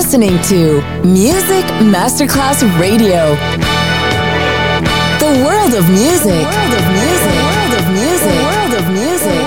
Listening to Music Masterclass Radio. The world of music. The world of music. The world of music. The world of music.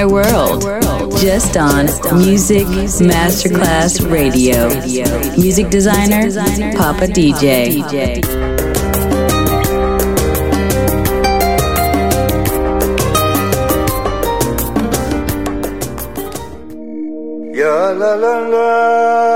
My world. Just on Music Masterclass Radio. Music designer, Papa DJ. la la la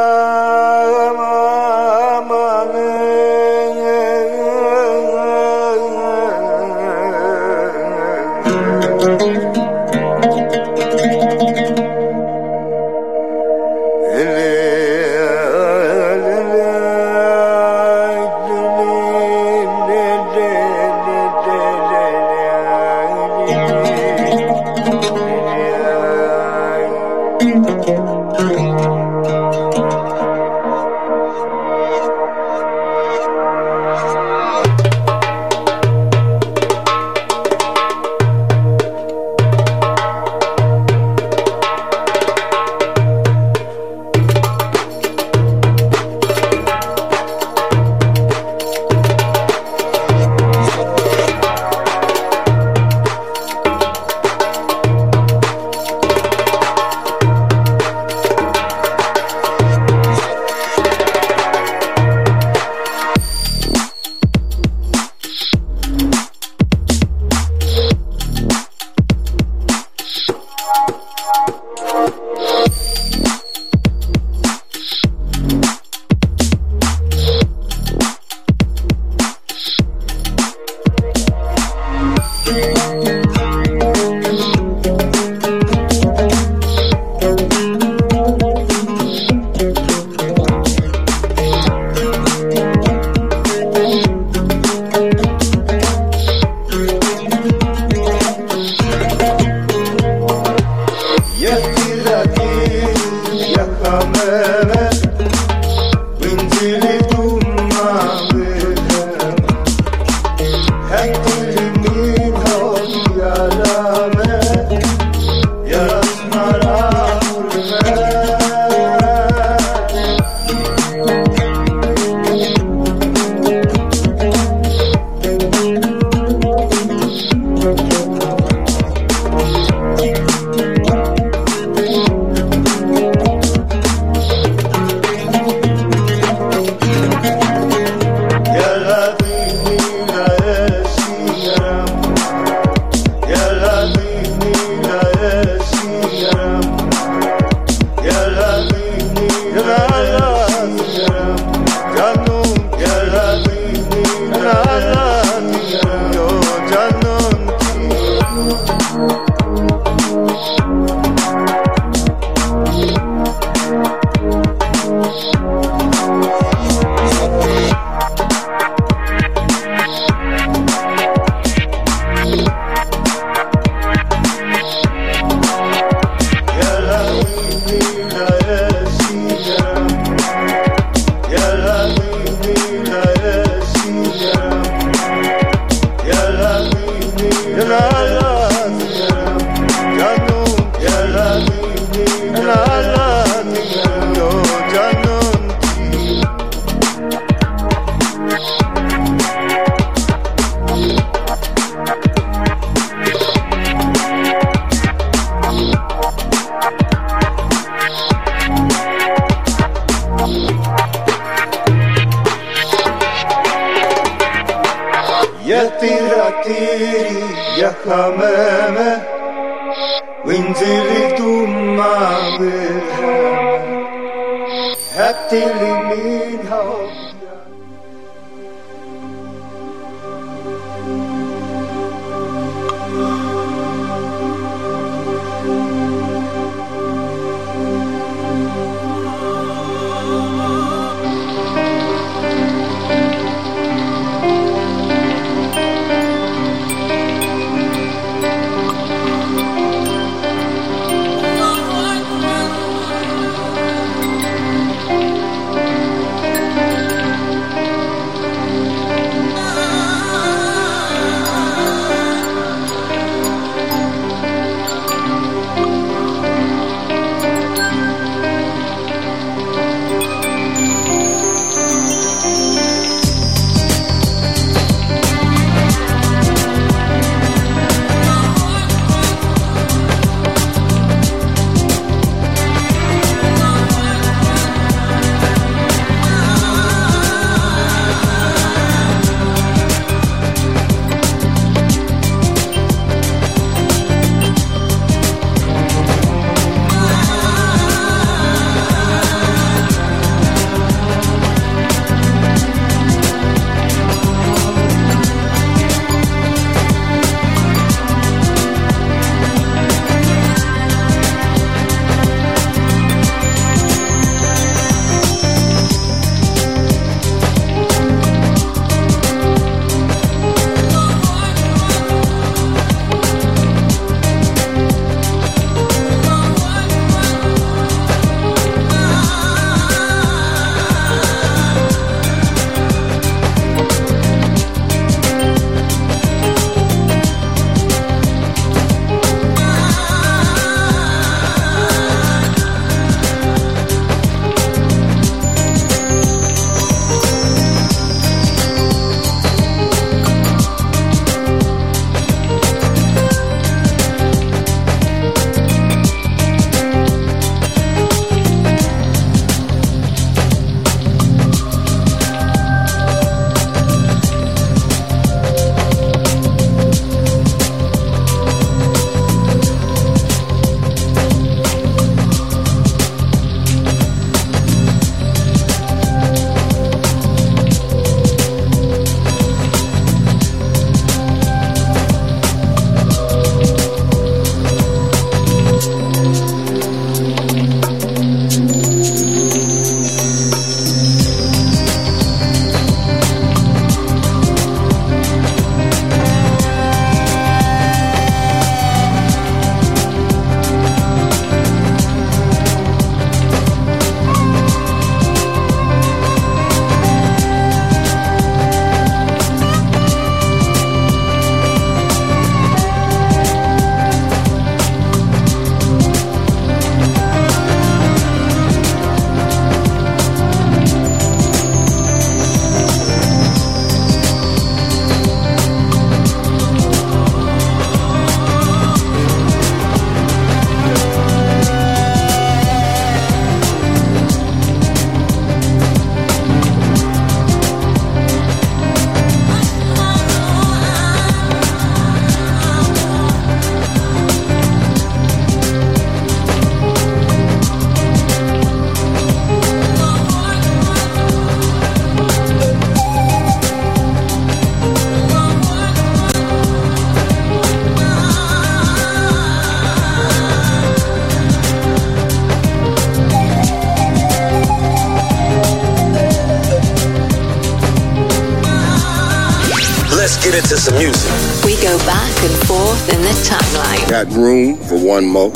one more?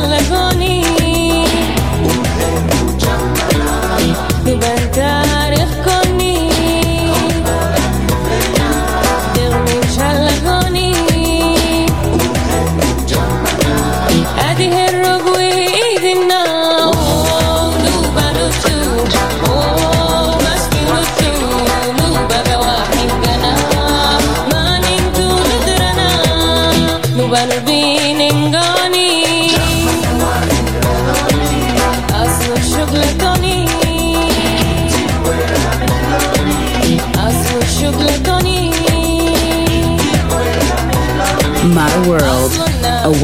silent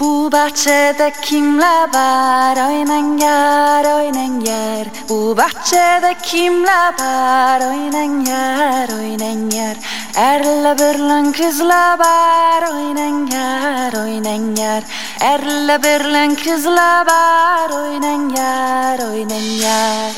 Bu bahçede kimler var? Oynayar oynayar Bu bahçede kimler var? Oynayar oynayar Erle birlen kızla var. Oynayar oynayar Erle birlen kızla var. Oynayar oynayar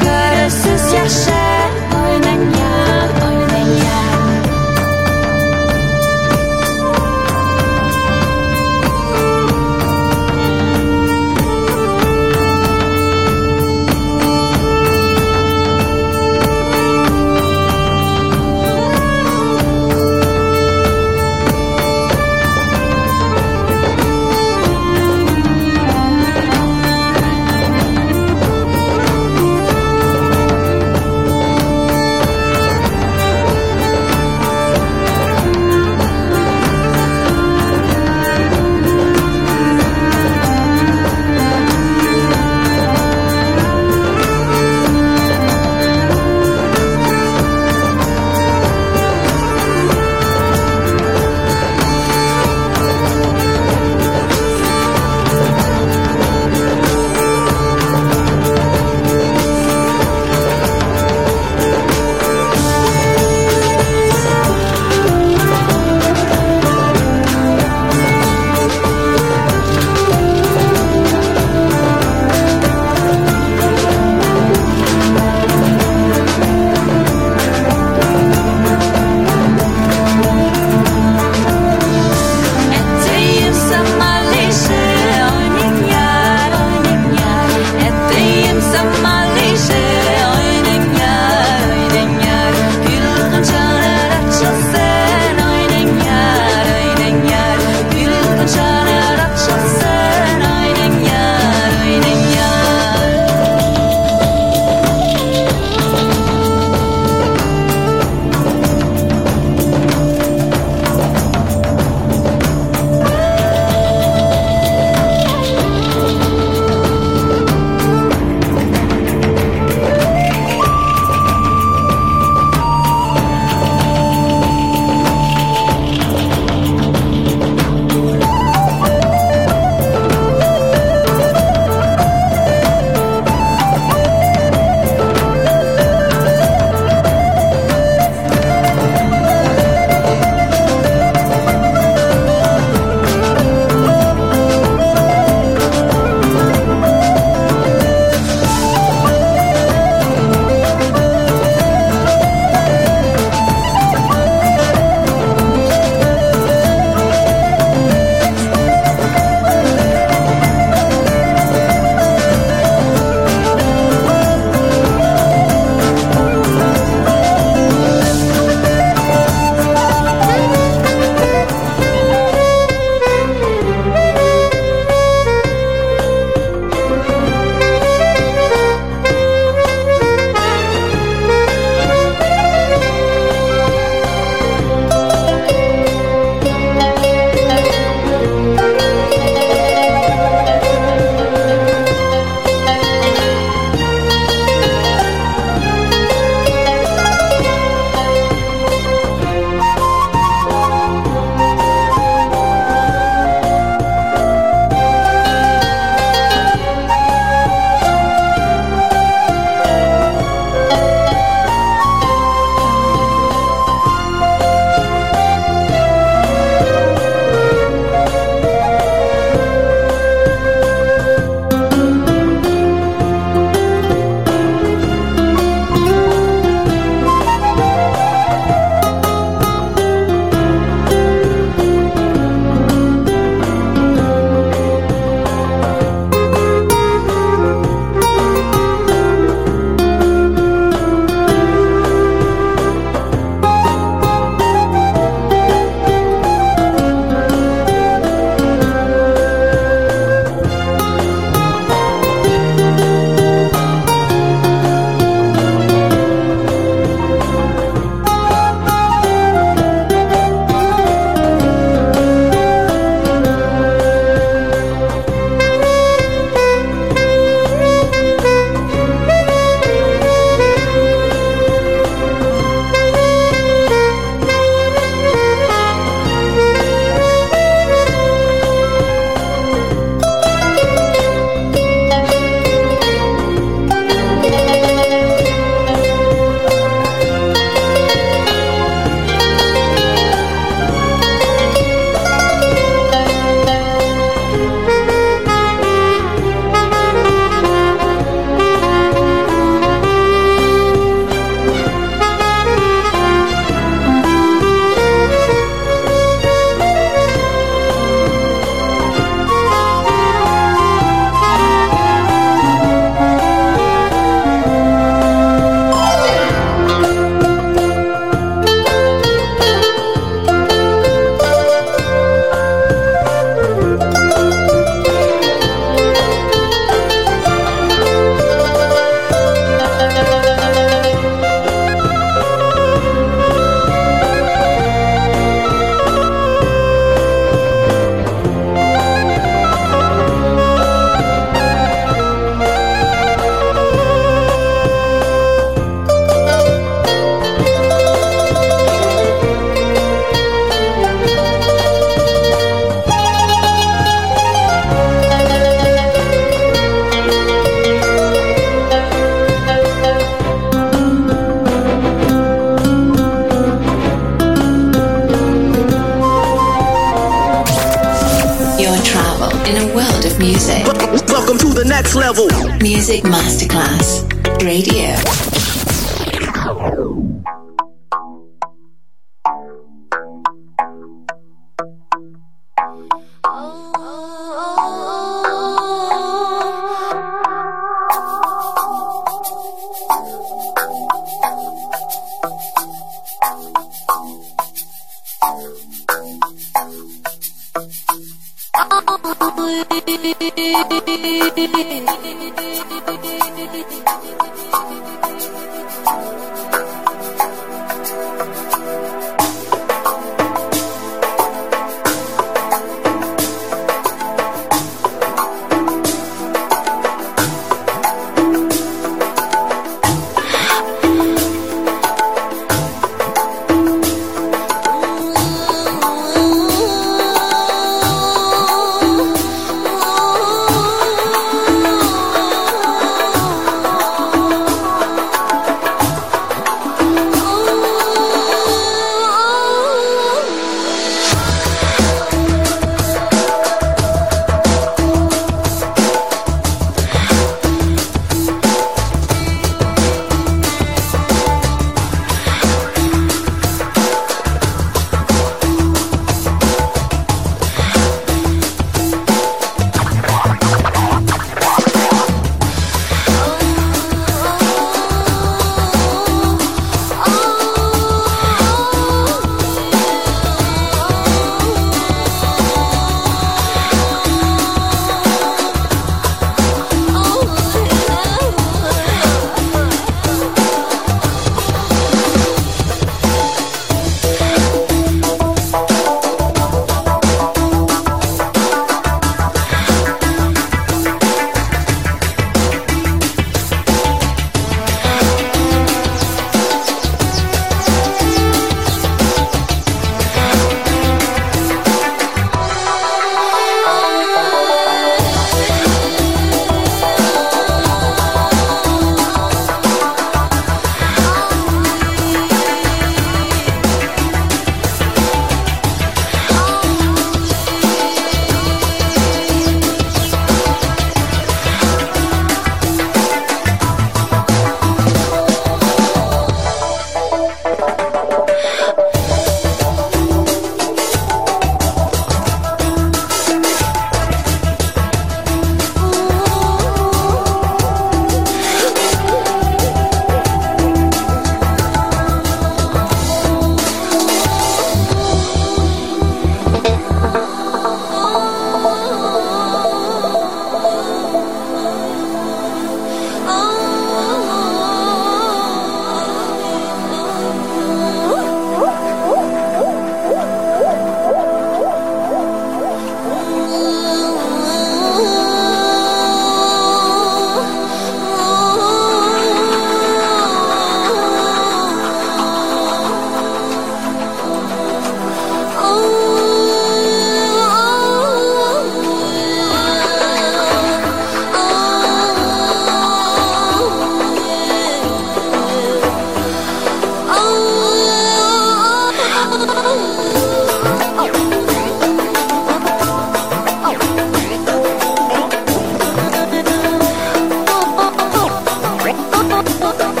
Good.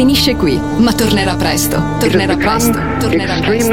Finisce qui, ma tornerà presto. Tornerà presto. Tornerà presto.